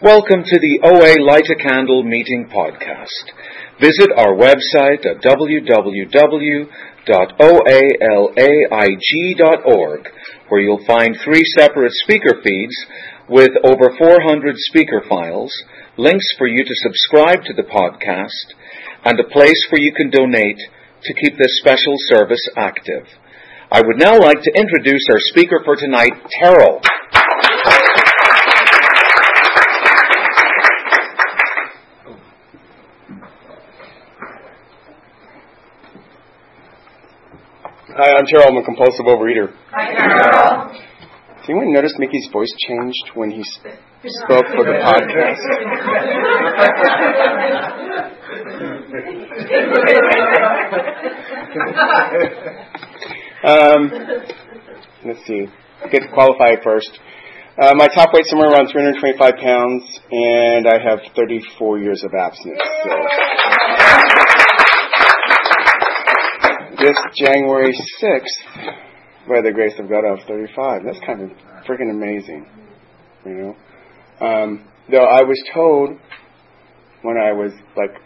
Welcome to the OA Light a Candle Meeting Podcast. Visit our website at www.oalaig.org where you'll find three separate speaker feeds with over 400 speaker files, links for you to subscribe to the podcast, and a place where you can donate to keep this special service active. I would now like to introduce our speaker for tonight, Terrell. Hi, I'm Terrell. I'm a compulsive overeater. Hi, Terrell. Anyone notice Mickey's voice changed when he spoke for the podcast? um, let's see. Get qualified first. Uh, my top weight somewhere around 325 pounds, and I have 34 years of abstinence. So. This January 6th, by the grace of God, I was 35. That's kind of freaking amazing, you know. Um, though I was told when I was like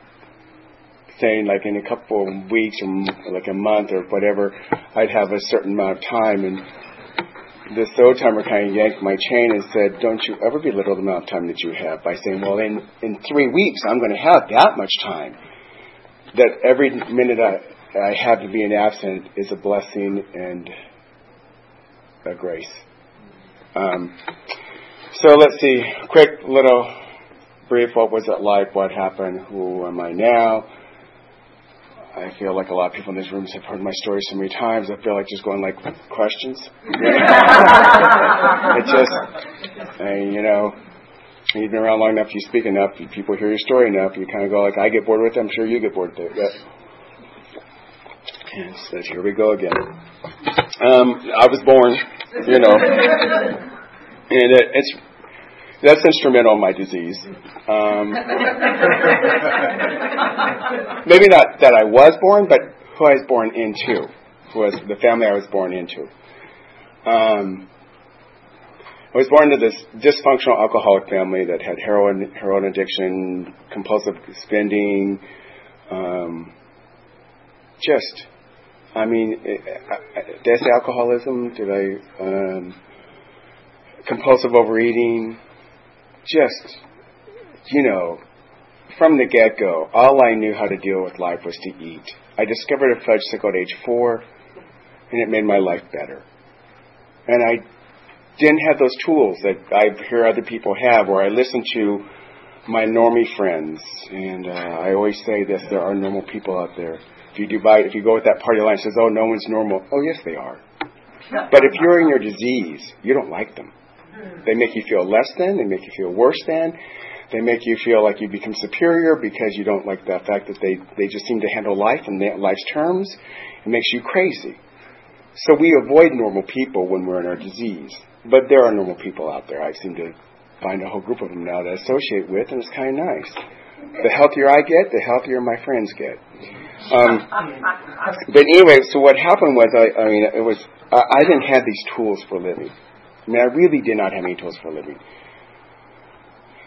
saying like in a couple of weeks or like a month or whatever, I'd have a certain amount of time and this old timer kind of yanked my chain and said, "Don't you ever belittle the amount of time that you have by saying, well, in in three weeks I'm going to have that much time. That every minute I I have to be an absent is a blessing and a grace." Um, so let's see, quick little brief. What was it like? What happened? Who am I now? I feel like a lot of people in this room have heard my story so many times. I feel like just going like questions. it just, you know, you've been around long enough, you speak enough, people hear your story enough, you kind of go like, I get bored with it. I'm sure you get bored with it. Yeah. So here we go again. Um, I was born, you know, and it, it's that's instrumental in my disease. Um, maybe not that I was born, but who I was born into, who was the family I was born into. Um, I was born into this dysfunctional alcoholic family that had heroin, heroin addiction, compulsive spending, um, just, I mean, did I alcoholism? Did I, um, compulsive overeating? Just, you know, from the get go, all I knew how to deal with life was to eat. I discovered a fudgesicle at age four, and it made my life better. And I didn't have those tools that I hear other people have, or I listen to my normie friends, and uh, I always say this: there are normal people out there. If you do buy, if you go with that party line, says, "Oh, no one's normal." Oh, yes, they are. But if you're in your disease, you don't like them. They make you feel less than. They make you feel worse than. They make you feel like you become superior because you don't like the fact that they, they just seem to handle life in life's terms. It makes you crazy. So we avoid normal people when we're in our disease. But there are normal people out there. I seem to find a whole group of them now to associate with, and it's kind of nice. The healthier I get, the healthier my friends get. Um, but anyway, so what happened was, I, I mean, it was I, I didn't have these tools for living. I mean, I really did not have any tools for living.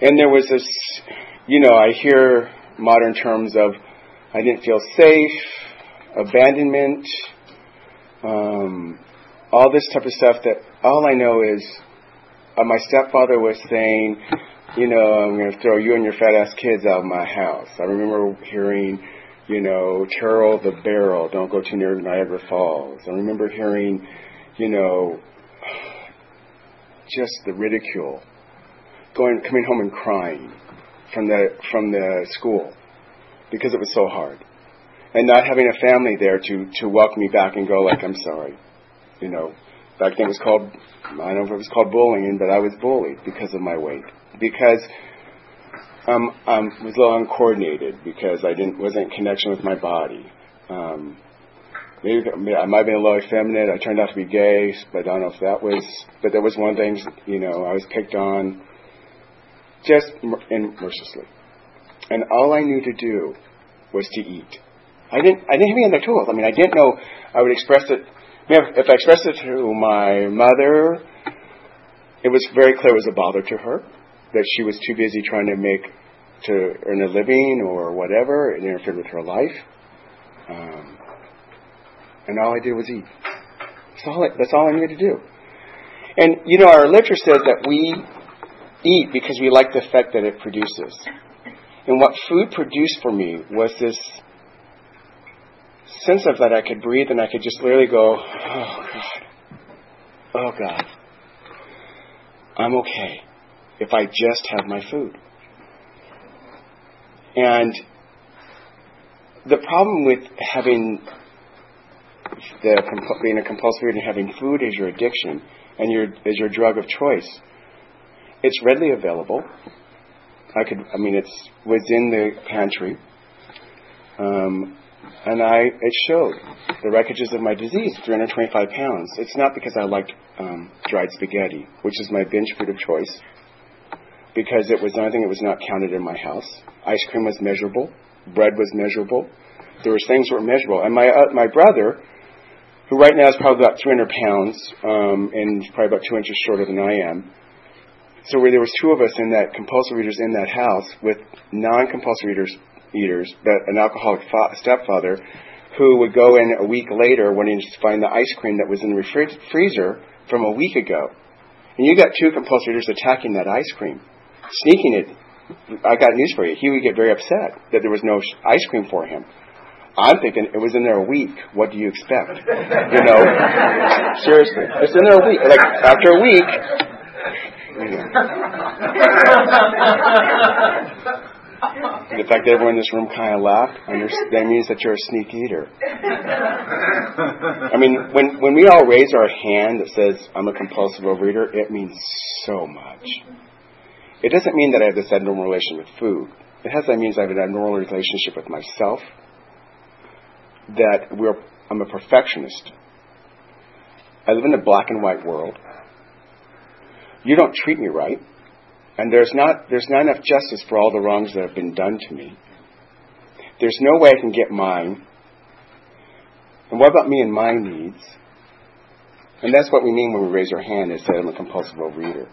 And there was this, you know, I hear modern terms of I didn't feel safe, abandonment, um, all this type of stuff that all I know is uh, my stepfather was saying, you know, I'm going to throw you and your fat ass kids out of my house. I remember hearing, you know, Terrell the barrel, don't go too near Niagara Falls. I remember hearing, you know, just the ridicule, going coming home and crying from the from the school because it was so hard, and not having a family there to to welcome me back and go like I'm sorry, you know. Back then it was called I don't know if it was called bullying, but I was bullied because of my weight because um, um was a little uncoordinated because I didn't wasn't in connection with my body. Um, maybe I might have been a little effeminate. I turned out to be gay, but I don't know if that was. But that was one thing. You know, I was picked on, just mercilessly, and all I knew to do was to eat. I didn't. I didn't have any other tools. I mean, I didn't know. I would express it. If I expressed it to my mother, it was very clear it was a bother to her. That she was too busy trying to make to earn a living or whatever. It interfered with her life. Um, and all I did was eat. That's all, I, that's all I needed to do. And, you know, our literature says that we eat because we like the effect that it produces. And what food produced for me was this sense of that I could breathe and I could just literally go, oh God, oh God, I'm okay if I just have my food. And the problem with having the being a compulsive eater and having food as your addiction and your as your drug of choice, it's readily available. I could, I mean, it's within the pantry, um, and I it showed the wreckages of my disease, 325 pounds. It's not because I liked um, dried spaghetti, which is my binge food of choice, because it was the only thing that was not counted in my house. Ice cream was measurable, bread was measurable. There was things that were measurable, and my uh, my brother, who right now is probably about 300 pounds um, and probably about two inches shorter than I am. So where there was two of us in that compulsive eaters in that house with non-compulsive eaters, eaters, but an alcoholic fa- stepfather who would go in a week later wanting to find the ice cream that was in the refri- freezer from a week ago. And you got two compulsive eaters attacking that ice cream, sneaking it. I got news for you. He would get very upset that there was no ice cream for him. I'm thinking it was in there a week. What do you expect? You know, seriously, it's in there a week. Like after a week, you know. the fact that everyone in this room kind of laughed, that means that you're a sneak eater. I mean, when when we all raise our hand that says I'm a compulsive overeater, it means so much. It doesn't mean that I have this abnormal relation with food. It has that means I have an abnormal relationship with myself, that we're, I'm a perfectionist. I live in a black and white world. You don't treat me right. And there's not, there's not enough justice for all the wrongs that have been done to me. There's no way I can get mine. And what about me and my needs? And that's what we mean when we raise our hand and say I'm a compulsive overeater.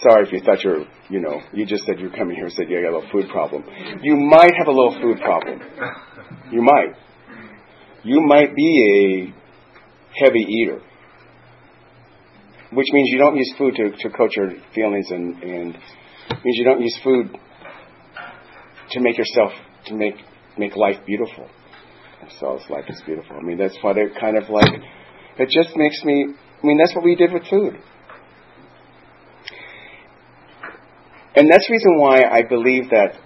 Sorry if you thought you're, you know, you just said you're coming here and said you got a little food problem. You might have a little food problem. You might you might be a heavy eater, which means you don't use food to, to coach your feelings and, and means you don't use food to make yourself to make make life beautiful. So life is beautiful. I mean that's what it kind of like it just makes me I mean that's what we did with food. And that's the reason why I believe that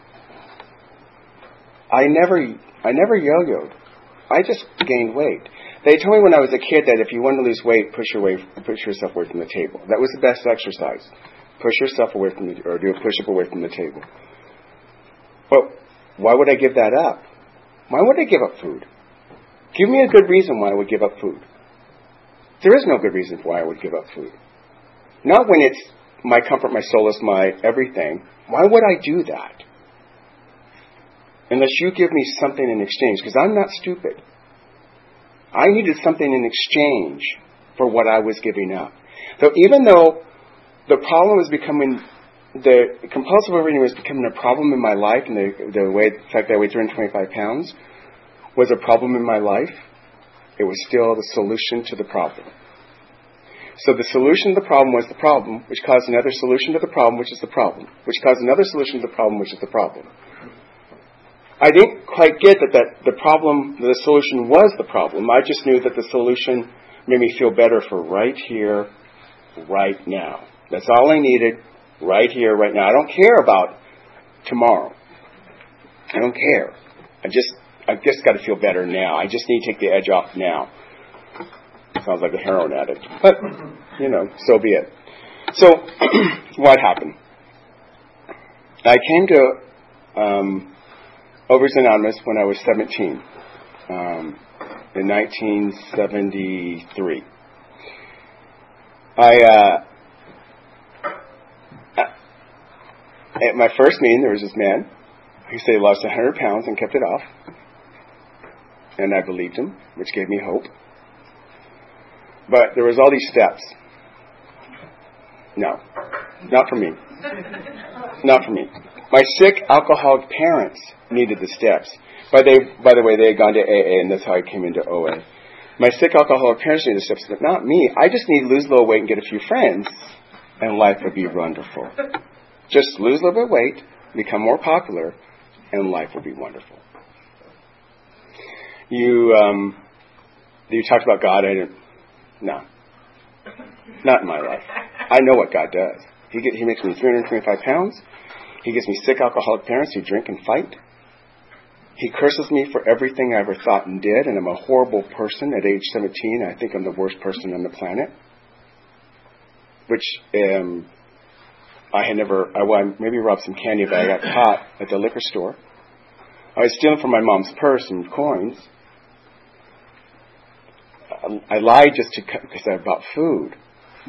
I never I never yo-yoed. I just gained weight. They told me when I was a kid that if you want to lose weight, push your way, push yourself away from the table. That was the best exercise. Push yourself away from the, or do a push-up away from the table. But why would I give that up? Why would I give up food? Give me a good reason why I would give up food. There is no good reason why I would give up food. Not when it's my comfort, my solace, my everything. Why would I do that? unless you give me something in exchange, because I'm not stupid. I needed something in exchange for what I was giving up. So even though the problem was becoming, the compulsive overeating was becoming a problem in my life, and the, the, way, the fact that I weighed 325 pounds was a problem in my life, it was still the solution to the problem. So the solution to the problem was the problem, which caused another solution to the problem, which is the problem, which caused another solution to the problem, which is the problem. I didn't quite get that, that the problem, the solution was the problem. I just knew that the solution made me feel better for right here, right now. That's all I needed, right here, right now. I don't care about tomorrow. I don't care. I just, I just got to feel better now. I just need to take the edge off now. Sounds like a heroin addict, but you know, so be it. So, what happened? I came to um, Overeaters Anonymous when I was 17 um, in 1973. I, uh, at my first meeting, there was this man who said he lost 100 pounds and kept it off. And I believed him, which gave me hope. But there was all these steps. No, not for me. Not for me. My sick alcoholic parents needed the steps. By, they, by the way, they had gone to AA, and that's how I came into OA. My sick alcoholic parents needed the steps, but not me. I just need to lose a little weight and get a few friends, and life would be wonderful. Just lose a little bit of weight, become more popular, and life will be wonderful. You um, you talked about God. I didn't. No, not in my life. I know what God does. He get, he makes me 325 pounds. He gives me sick alcoholic parents who drink and fight. He curses me for everything I ever thought and did, and I'm a horrible person at age 17. I think I'm the worst person on the planet. Which um, I had never, I well, maybe robbed some candy, but I got caught at the liquor store. I was stealing from my mom's purse and coins. I lied just to because I bought food,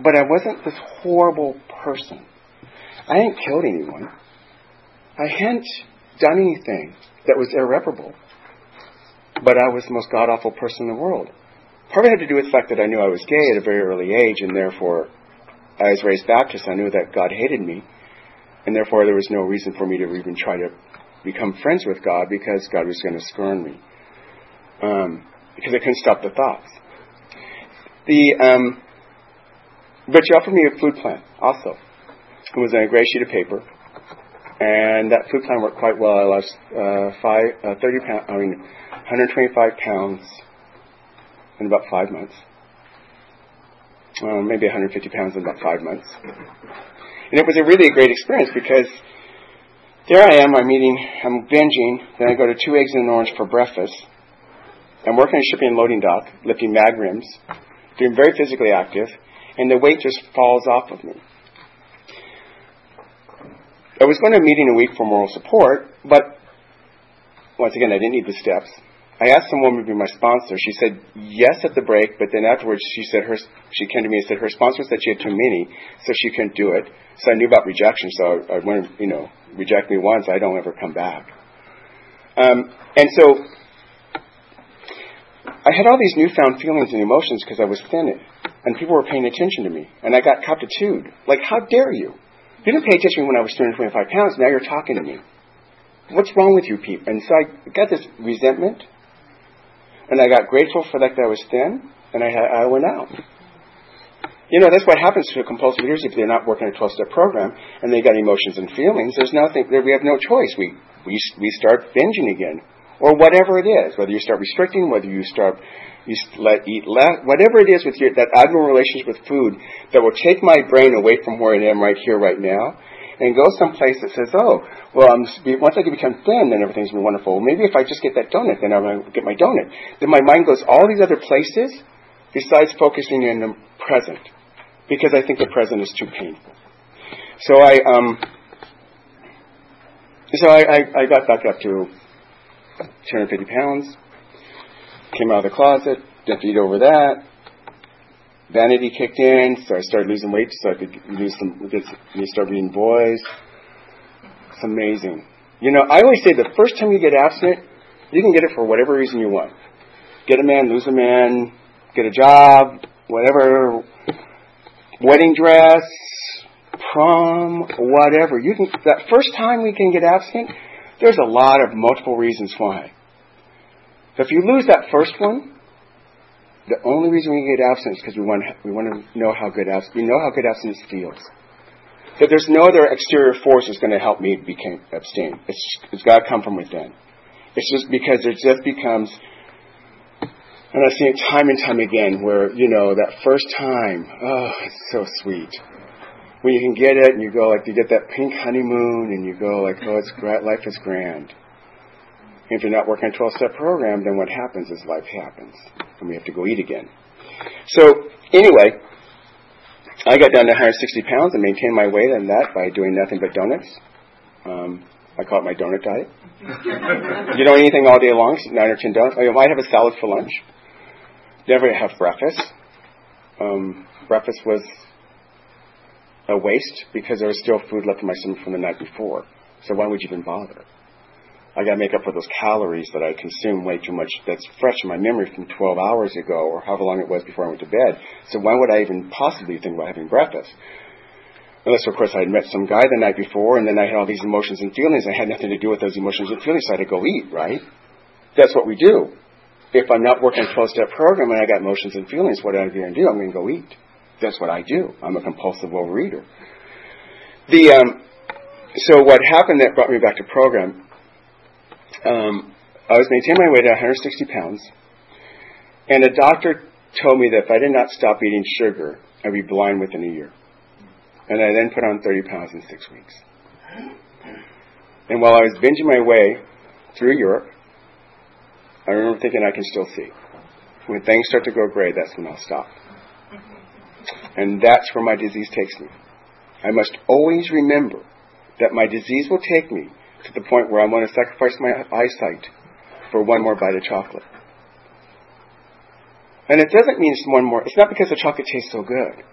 but I wasn't this horrible person. I hadn't killed anyone. I hadn't done anything that was irreparable. But I was the most god awful person in the world. Part of it had to do with the fact that I knew I was gay at a very early age, and therefore I was raised Baptist. I knew that God hated me, and therefore there was no reason for me to even try to become friends with God because God was going to scorn me. Um, because I couldn't stop the thoughts. The um, but she offered me a food plan also. It was on a gray sheet of paper, and that food plan worked quite well. I lost uh, five, uh, 30 pounds, I mean, 125 pounds in about five months. Uh, maybe 150 pounds in about five months. And it was a really a great experience because there I am, I'm eating, I'm binging, then I go to two eggs and an orange for breakfast. I'm working a shipping and loading dock, lifting mag rims, doing very physically active, and the weight just falls off of me. I was going to a meeting a week for moral support, but once again, I didn't need the steps. I asked some woman to be my sponsor. She said yes at the break, but then afterwards she said her she came to me and said her sponsor said she had too many, so she couldn't do it. So I knew about rejection, so I, I went, you know, reject me once, I don't ever come back. Um, and so I had all these newfound feelings and emotions because I was thin, and people were paying attention to me, and I got cop Like, how dare you? You didn't pay attention to me when I was 225 pounds. Now you're talking to me. What's wrong with you people? And so I got this resentment and I got grateful for that, that I was thin, and I, I went out. You know, that's what happens to compulsive eaters if they're not working a 12 step program and they got emotions and feelings. There's nothing, there, we have no choice. We, we, we start binging again. Or whatever it is, whether you start restricting, whether you start, you let eat less, whatever it is with your, that abnormal relationship with food that will take my brain away from where I am right here, right now, and go someplace that says, oh, well, I'm, once I become thin, then everything's going to be wonderful. Well, maybe if I just get that donut, then I'm going to get my donut. Then my mind goes all these other places besides focusing in the present because I think the present is too painful. So I, um, so I, I, I got back up to 250 pounds, came out of the closet, didn't eat over that, vanity kicked in, so I started losing weight so I could lose some, start being boys. It's amazing. You know, I always say the first time you get abstinent, you can get it for whatever reason you want. Get a man, lose a man, get a job, whatever, wedding dress, prom, whatever. You can, that first time we can get abstinent, there's a lot of multiple reasons why. If you lose that first one, the only reason we get abstinence is because we want, we want to know how good abstinence, we know how good abstinence feels. That there's no other exterior force that's going to help me become, abstain. It's, it's got to come from within. It's just because it just becomes, and I've seen it time and time again where, you know, that first time, oh, it's so sweet. When you can get it and you go like, you get that pink honeymoon and you go like, oh, it's great, life is grand. If you're not working a 12 step program, then what happens is life happens. And we have to go eat again. So, anyway, I got down to 160 pounds and maintained my weight on that by doing nothing but donuts. Um, I call it my donut diet. you don't eat anything all day long, nine or ten donuts. I might have a salad for lunch. Never have breakfast. Um, breakfast was a waste because there was still food left in my stomach from the night before. So why would you even bother? I got to make up for those calories that I consume way too much. That's fresh in my memory from 12 hours ago, or however long it was before I went to bed. So why would I even possibly think about having breakfast? Unless, of course, I had met some guy the night before, and then I had all these emotions and feelings. I had nothing to do with those emotions and feelings, so I had to go eat, right? That's what we do. If I'm not working a 12 step program and I got emotions and feelings, what am I going to do? I'm going to go eat. That's what I do. I'm a compulsive overeater. The, um, so what happened that brought me back to program, um, I was maintaining my weight at 160 pounds, and a doctor told me that if I did not stop eating sugar, I'd be blind within a year. And I then put on 30 pounds in six weeks. And while I was binging my way through Europe, I remember thinking I can still see. When things start to go gray, that's when I'll stop. And that's where my disease takes me. I must always remember that my disease will take me to the point where I want to sacrifice my eyesight for one more bite of chocolate. And it doesn't mean it's one more, it's not because the chocolate tastes so good.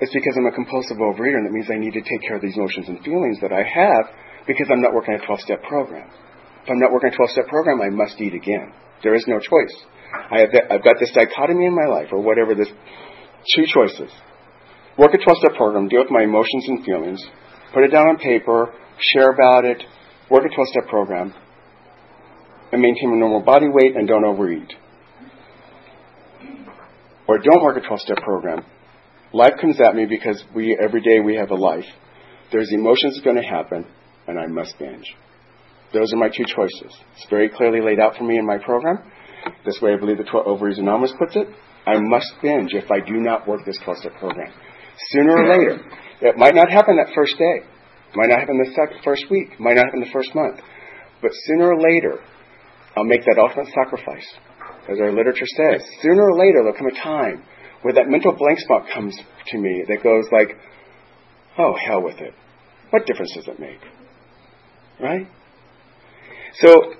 It's because I'm a compulsive overeater, and that means I need to take care of these emotions and feelings that I have because I'm not working a 12 step program. If I'm not working a 12 step program, I must eat again. There is no choice. I have I've got this dichotomy in my life, or whatever this, two choices. Work a 12 step program, deal with my emotions and feelings, put it down on paper, share about it, work a 12 step program, and maintain a normal body weight and don't overeat. Or don't work a 12 step program, Life comes at me because we every day we have a life. There's emotions going to happen, and I must binge. Those are my two choices. It's very clearly laid out for me in my program. This way, I believe the 12 Overeaters Anonymous puts it. I must binge if I do not work this 12 step program. Sooner or later, it might not happen that first day, might not happen the second, first week, might not happen the first month, but sooner or later, I'll make that ultimate sacrifice. As our literature says, sooner or later there'll come a time where that mental blank spot comes to me that goes like, oh, hell with it. What difference does it make? Right? So,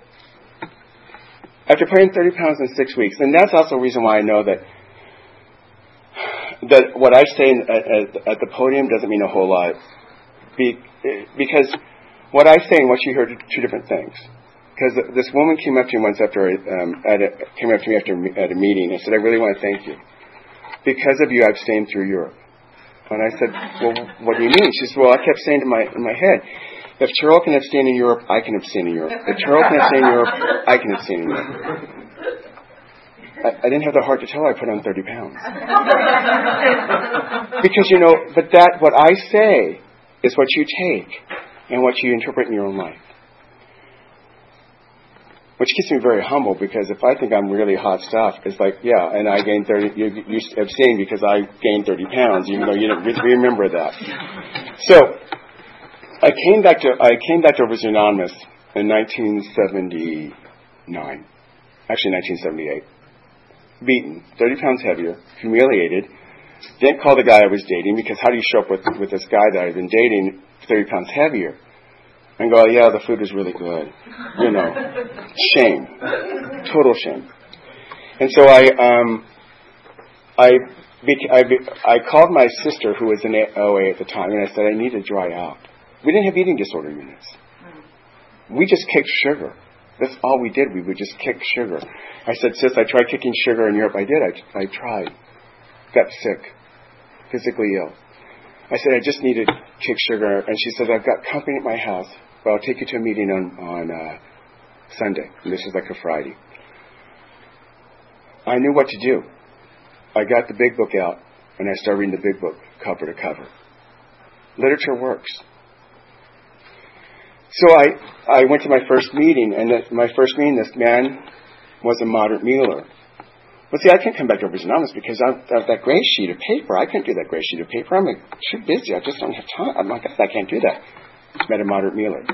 after putting 30 pounds in six weeks, and that's also a reason why I know that that what I say at, at, at the podium doesn't mean a whole lot, Be, because what I say and what you heard are two different things. Because this woman came up to me once after um, at a, came up to me after at a meeting and said, "I really want to thank you." because of you, I've abstained through Europe. And I said, well, what do you mean? She said, well, I kept saying to my, in my head, if Terrell can abstain in Europe, I can abstain in Europe. If Terrell can abstain in Europe, I can abstain in Europe. I, I didn't have the heart to tell her I put on 30 pounds. because, you know, but that, what I say is what you take and what you interpret in your own life which keeps me very humble because if I think I'm really hot stuff, it's like, yeah, and I gained 30, you, you abstain because I gained 30 pounds, even though you don't remember that. So, I came back to, I came back to Overeaters Anonymous in 1979. Actually, 1978. Beaten, 30 pounds heavier, humiliated, didn't call the guy I was dating because how do you show up with, with this guy that I've been dating 30 pounds heavier? and go, yeah, the food is really good. You know, shame, total shame. And so I, um, I, I, I called my sister, who was in OA at the time, and I said, I need to dry out. We didn't have eating disorder units. We just kicked sugar. That's all we did. We would just kick sugar. I said, sis, I tried kicking sugar in Europe. I did. I, I tried. Got sick. Physically ill. I said, I just needed kick sugar. And she said, I've got company at my house. Well, I'll take you to a meeting on on uh, Sunday. And this is like a Friday. I knew what to do. I got the big book out and I started reading the big book cover to cover. Literature works. So I, I went to my first meeting, and at my first meeting, this man was a moderate mealer. But see, I can't come back to Anonymous because I've, that gray sheet of paper. I can't do that gray sheet of paper. I'm like, too busy. I just don't have time. I'm like, I can't do that met a moderate mealer.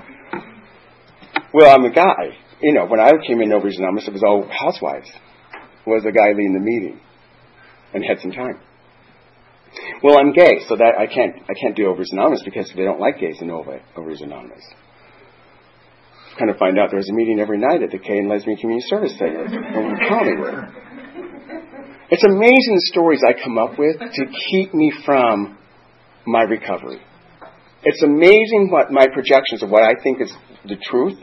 Well, I'm a guy. You know, when I came in Overeaters Anonymous, it was all housewives. Was a guy leading the meeting, and had some time. Well, I'm gay, so that I can't I can't do Overeaters Anonymous because they don't like gays in Overeaters Anonymous. Kind of find out there was a meeting every night at the Gay and Lesbian Community Service Center in Hollywood. It's amazing the stories I come up with to keep me from my recovery. It's amazing what my projections of what I think is the truth,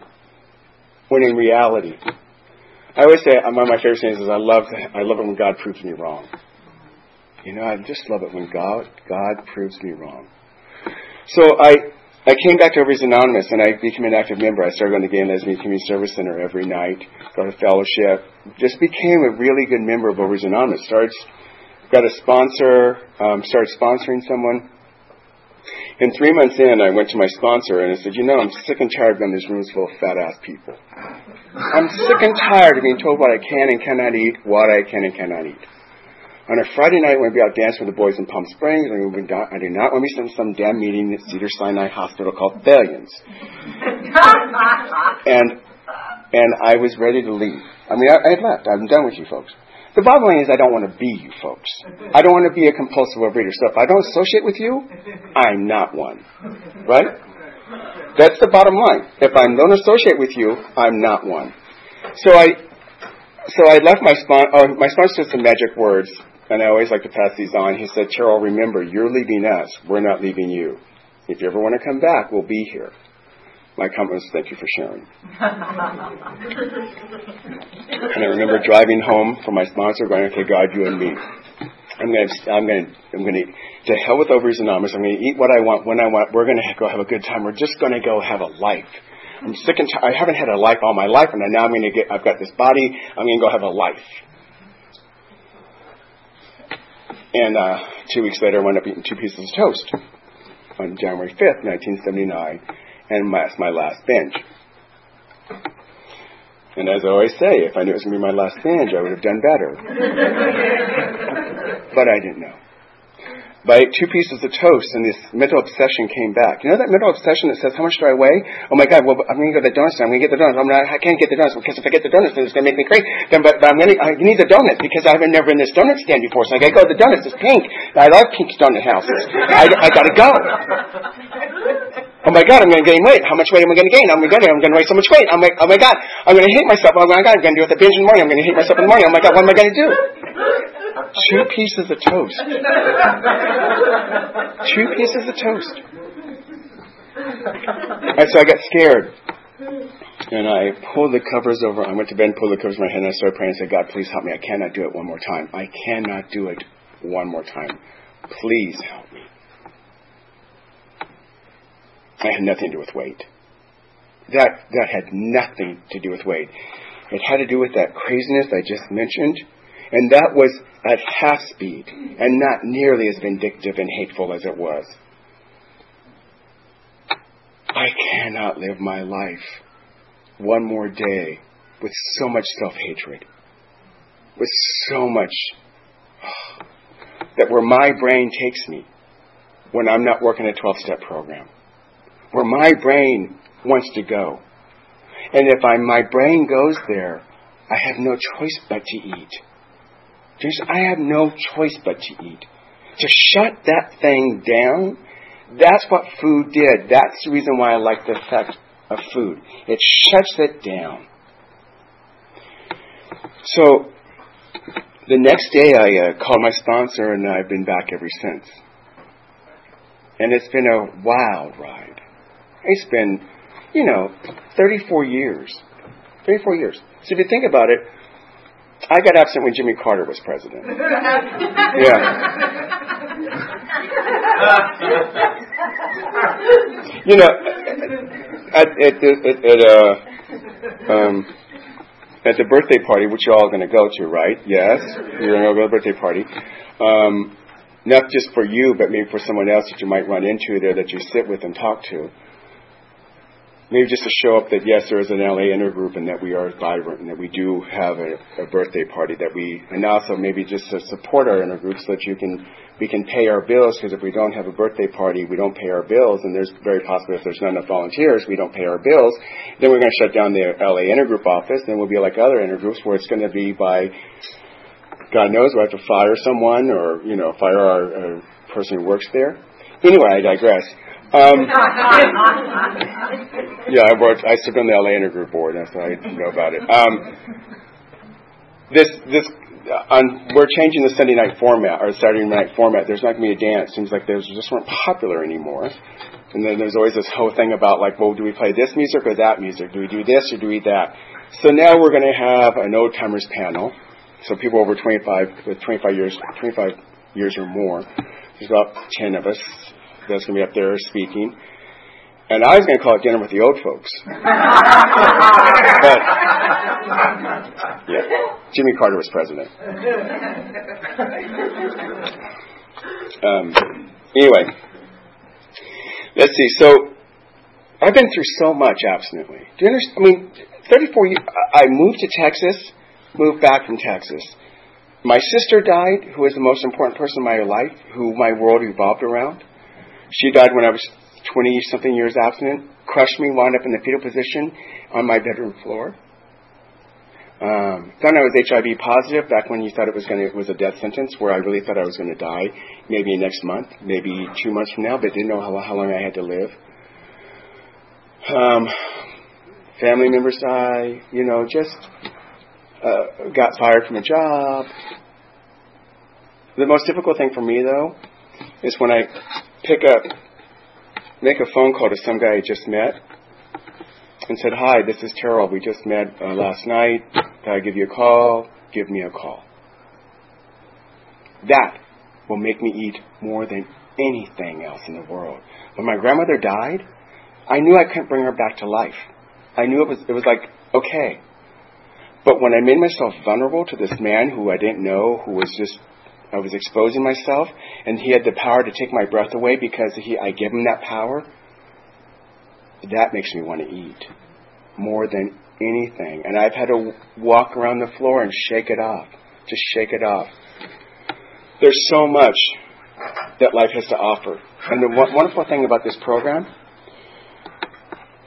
when in reality, I always say uh, one of my favorite things is I love I love it when God proves me wrong. You know, I just love it when God God proves me wrong. So I I came back to Overeaters Anonymous and I became an active member. I started going to Gay and Lesbian Community Service Center every night, got a fellowship, just became a really good member of Overeaters Anonymous. Started, got a sponsor, um, started sponsoring someone. And three months in, I went to my sponsor and I said, you know, I'm sick and tired of being in this room full of fat ass people. I'm sick and tired of being told what I can and cannot eat, what I can and cannot eat. On a Friday night, when we be out dancing with the boys in Palm Springs, I, mean, I do not want to be some, some damn meeting at Cedars-Sinai Hospital called Billions. and and I was ready to leave. I mean, I, I had left. I'm done with you folks. The bottom line is I don't want to be you folks. I don't want to be a compulsive overeater. So if I don't associate with you, I'm not one. Right? That's the bottom line. If I don't associate with you, I'm not one. So I, so I left my sponsor. Oh, uh, my sponsor said some magic words and I always like to pass these on. He said, Terrell, remember, you're leaving us. We're not leaving you. If you ever want to come back, we'll be here. My comments, thank you for sharing. and I remember driving home from my sponsor, going, okay, God, you and me. I'm going to, I'm going to, I'm going to, to hell with ovaries and Anonymous. I'm going to eat what I want, when I want. We're going to go have a good time. We're just going to go have a life. I'm sick and tired. I haven't had a life all my life, and now I'm going to get, I've got this body. I'm going to go have a life. And uh, two weeks later, I wound up eating two pieces of toast on January 5th, 1979, and that's my last binge. And as I always say, if I knew it was going to be my last binge, I would have done better. but I didn't know. But I ate two pieces of toast, and this mental obsession came back. You know that mental obsession that says, "How much do I weigh?" Oh my God! Well, I'm going to go to the donuts. I'm going to get the donuts. I'm not, I can't get the donuts because if I get the donuts, then it's going to make me crazy. Then, but, but I'm going to. I need the donuts because I haven't never in this donut stand before. So I got to go to the donuts. It's pink. I love pink donut houses. I, I got to go. Oh my God, I'm going to gain weight. How much weight am I going to gain? I'm going to I'm going to weigh so much weight. I'm like, oh my God, I'm going to hate myself. Oh my God, I'm going to do it the binge in the morning. I'm going to hate myself in the morning. Oh my God, what am I going to do? Two pieces of toast. Two pieces of toast. And so I got scared. And I pulled the covers over. I went to bed and pulled the covers over my head and I started praying and said, God, please help me. I cannot do it one more time. I cannot do it one more time. Please help me. I had nothing to do with weight. That, that had nothing to do with weight. It had to do with that craziness I just mentioned and that was at half speed and not nearly as vindictive and hateful as it was. I cannot live my life one more day with so much self hatred, with so much that where my brain takes me when I'm not working a 12 step program, where my brain wants to go. And if I, my brain goes there, I have no choice but to eat. Just, I have no choice but to eat. To shut that thing down, that's what food did. That's the reason why I like the effect of food. It shuts it down. So, the next day I uh, called my sponsor and I've been back ever since. And it's been a wild ride. It's been, you know, 34 years. 34 years. So if you think about it, I got absent when Jimmy Carter was president. yeah. you know, at at at, at uh, um, at the birthday party, which you're all going to go to, right? Yes, you're going to go to the birthday party. Um, not just for you, but maybe for someone else that you might run into there that you sit with and talk to maybe just to show up that yes, there is an LA intergroup and that we are vibrant and that we do have a, a birthday party that we, and also maybe just to support our intergroup so that you can, we can pay our bills because if we don't have a birthday party, we don't pay our bills and there's very possibly if there's not enough volunteers, we don't pay our bills, then we're going to shut down the LA intergroup office, then we'll be like other intergroups where it's going to be by, God knows, we'll have to fire someone or, you know, fire our, our person who works there. Anyway, I digress. Um, yeah, I worked. I sit on the LA Intergroup board. That's why I know about it. Um, this this uh, on, we're changing the Sunday night format or Saturday night format. There's not going to be a dance. Seems like those just weren't popular anymore. And then there's always this whole thing about like, well, do we play this music or that music? Do we do this or do we that? So now we're going to have an old timers panel. So people over 25 with 25 years, 25 years or more. There's about 10 of us that was going to be up there speaking. And I was going to call it dinner with the old folks. but, yeah, Jimmy Carter was president. Um, anyway, let's see. So, I've been through so much abstinently. Do you understand? I mean, 34 years, I moved to Texas, moved back from Texas. My sister died, who was the most important person in my life, who my world revolved around. She died when I was 20 something years abstinent, crushed me, wound up in the fetal position on my bedroom floor. Um, found I was HIV positive back when you thought it was going to, was a death sentence, where I really thought I was going to die, maybe next month, maybe two months from now, but didn't know how, how long I had to live. Um, family members die, you know, just uh, got fired from a job. The most difficult thing for me, though, is when I pick up, make a phone call to some guy I just met and said, Hi, this is Terrell. We just met uh, last night. Can I give you a call? Give me a call. That will make me eat more than anything else in the world. When my grandmother died, I knew I couldn't bring her back to life. I knew it was, it was like, okay. But when I made myself vulnerable to this man who I didn't know, who was just, I was exposing myself, and he had the power to take my breath away because he, I gave him that power, that makes me want to eat more than anything. And I've had to walk around the floor and shake it off, just shake it off. There's so much that life has to offer. And the wonderful thing about this program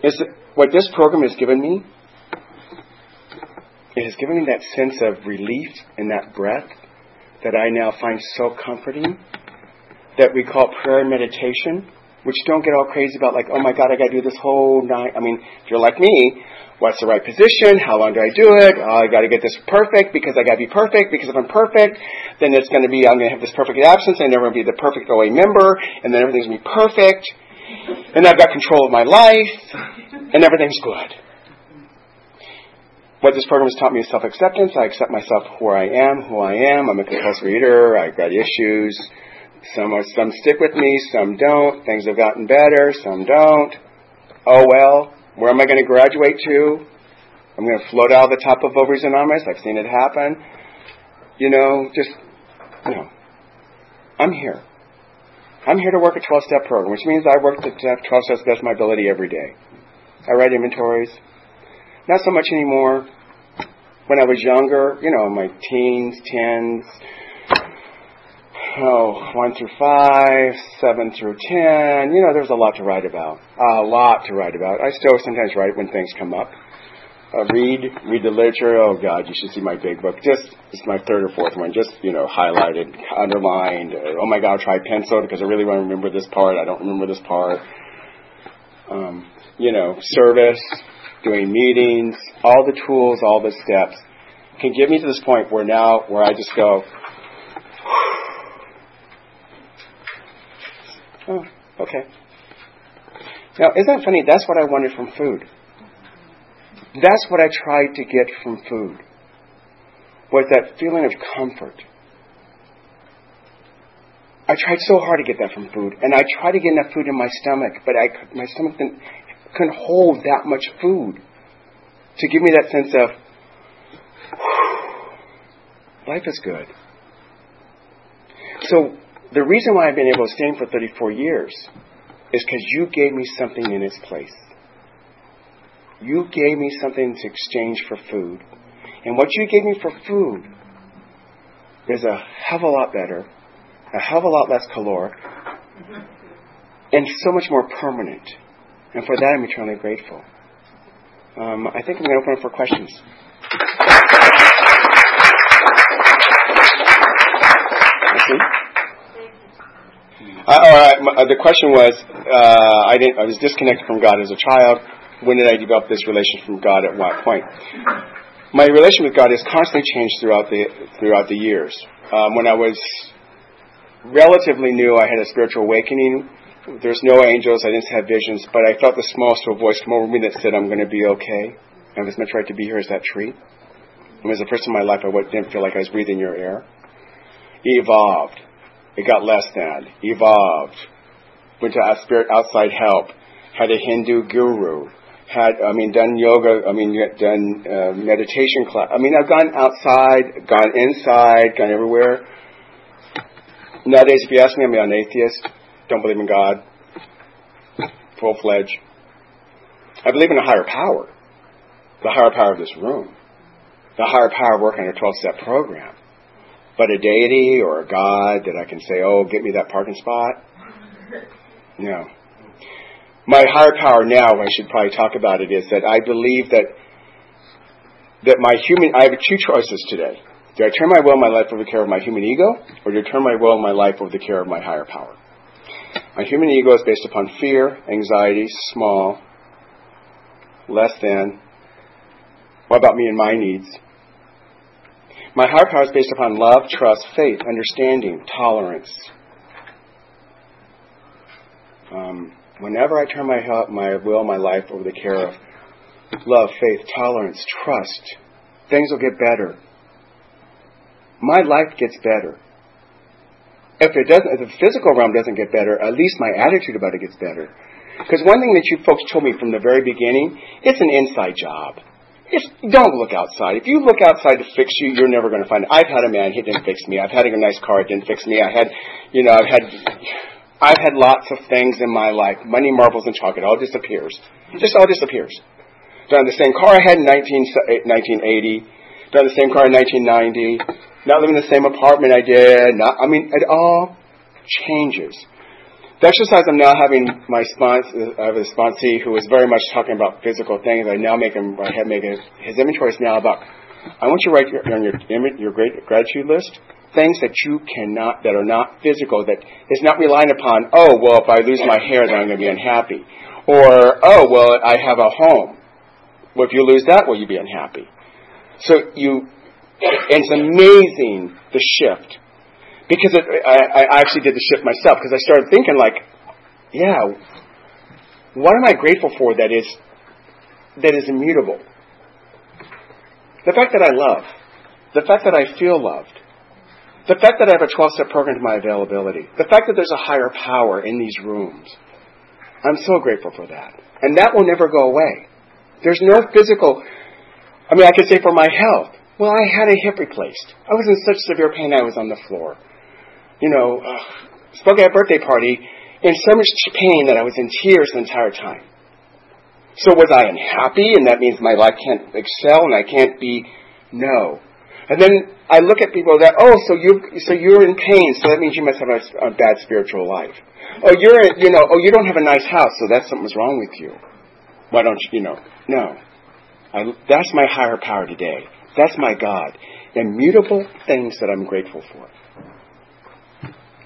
is that what this program has given me, it has given me that sense of relief and that breath that I now find so comforting that we call prayer and meditation, which don't get all crazy about like, oh my God, I got to do this whole night. I mean, if you're like me, what's the right position? How long do I do it? Oh, I got to get this perfect because I got to be perfect because if I'm perfect, then it's going to be, I'm going to have this perfect absence and never going to be the perfect OA member and then everything's going to be perfect and I've got control of my life and everything's good. What this program has taught me is self-acceptance. I accept myself where I am, who I am. I'm a compulsive eater. I've got issues. Some are, some stick with me, some don't. Things have gotten better, some don't. Oh well, where am I going to graduate to? I'm going to float out of the top of Overeaters Anonymous. I've seen it happen. You know, just, you know, I'm here. I'm here to work a 12 step program, which means I work the 12 steps best my ability every day. I write inventories. Not so much anymore. When I was younger, you know, in my teens, tens, oh, one through five, seven through ten. You know, there's a lot to write about. A lot to write about. I still sometimes write when things come up. Uh, read, read the literature. Oh God, you should see my big book. Just it's my third or fourth one. Just you know, highlighted, underlined. Uh, oh my God, I'll try pencil because I really want to remember this part. I don't remember this part. Um, you know, service, doing meetings, all the tools, all the steps can get me to this point where now, where I just go, Oh, okay. Now, isn't that funny? That's what I wanted from food. That's what I tried to get from food. Was that feeling of comfort. I tried so hard to get that from food, and I tried to get enough food in my stomach, but I, my stomach didn't, couldn't hold that much food to give me that sense of life is good. So the reason why I've been able to stand for 34 years is because you gave me something in its place. You gave me something to exchange for food. And what you gave me for food is a hell of a lot better, a hell of a lot less caloric, and so much more permanent. And for that, I'm eternally grateful. Um, I think I'm going to open up for questions. Uh, uh, the question was, uh, I didn't. I was disconnected from God as a child. When did I develop this relation from God? At what point? My relation with God has constantly changed throughout the throughout the years. Um, when I was relatively new, I had a spiritual awakening. There's no angels. I didn't have visions, but I felt the small, still voice come over me that said, "I'm going to be okay. I have as much right to be here as that tree." And the first person in my life, I didn't feel like I was breathing your air. Evolved. It got less than, evolved, went to spirit outside help, had a Hindu guru, had I mean done yoga, I mean done uh, meditation class. I mean I've gone outside, gone inside, gone everywhere. Nowadays, if you ask me, I'm an atheist. Don't believe in God, full fledged. I believe in a higher power, the higher power of this room, the higher power of working on a 12 step program. But a deity or a God that I can say, oh, get me that parking spot? No. My higher power now, I should probably talk about it, is that I believe that that my human I have two choices today. Do I turn my will and my life over the care of my human ego, or do I turn my will and my life over the care of my higher power? My human ego is based upon fear, anxiety, small, less than. What about me and my needs? My higher power is based upon love, trust, faith, understanding, tolerance. Um, whenever I turn my my will, my life over the care of love, faith, tolerance, trust, things will get better. My life gets better. If it doesn't, if the physical realm doesn't get better, at least my attitude about it gets better. Because one thing that you folks told me from the very beginning, it's an inside job. It's, don't look outside. If you look outside to fix you, you're never going to find it. I've had a man, he didn't fix me. I've had a nice car, it didn't fix me. I had, you know, I've had, I've had lots of things in my life. Money, marbles, and chocolate all disappears. Just all disappears. Done the same car I had in 19, 1980. Done the same car in 1990. Not living in the same apartment I did. Not, I mean, it all changes. The exercise I'm now having my sponsor, I have a sponsee who is very much talking about physical things. I now make him, I have making his inventory is now about. I want you to write your, on your your great gratitude list things that you cannot, that are not physical, that is not relying upon. Oh well, if I lose my hair, then I'm going to be unhappy. Or oh well, I have a home. Well, if you lose that, will you be unhappy? So you, it's amazing the shift because it, I, I actually did the shift myself because I started thinking like, yeah, what am I grateful for that is that is immutable? The fact that I love, the fact that I feel loved, the fact that I have a 12 step program to my availability, the fact that there's a higher power in these rooms. I'm so grateful for that. And that will never go away. There's no physical, I mean, I could say for my health. Well, I had a hip replaced. I was in such severe pain I was on the floor you know, uh, spoke at a birthday party in so much pain that I was in tears the entire time. So was I unhappy, and that means my life can't excel and I can't be? No. And then I look at people that, oh, so you so you're in pain, so that means you must have a, a bad spiritual life. Oh, you're you know, oh, you don't have a nice house, so that's something's wrong with you. Why don't you, you know? No. I, that's my higher power today. That's my God. Immutable things that I'm grateful for.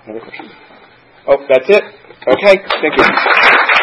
Another question? Oh, that's it? Okay, thank you.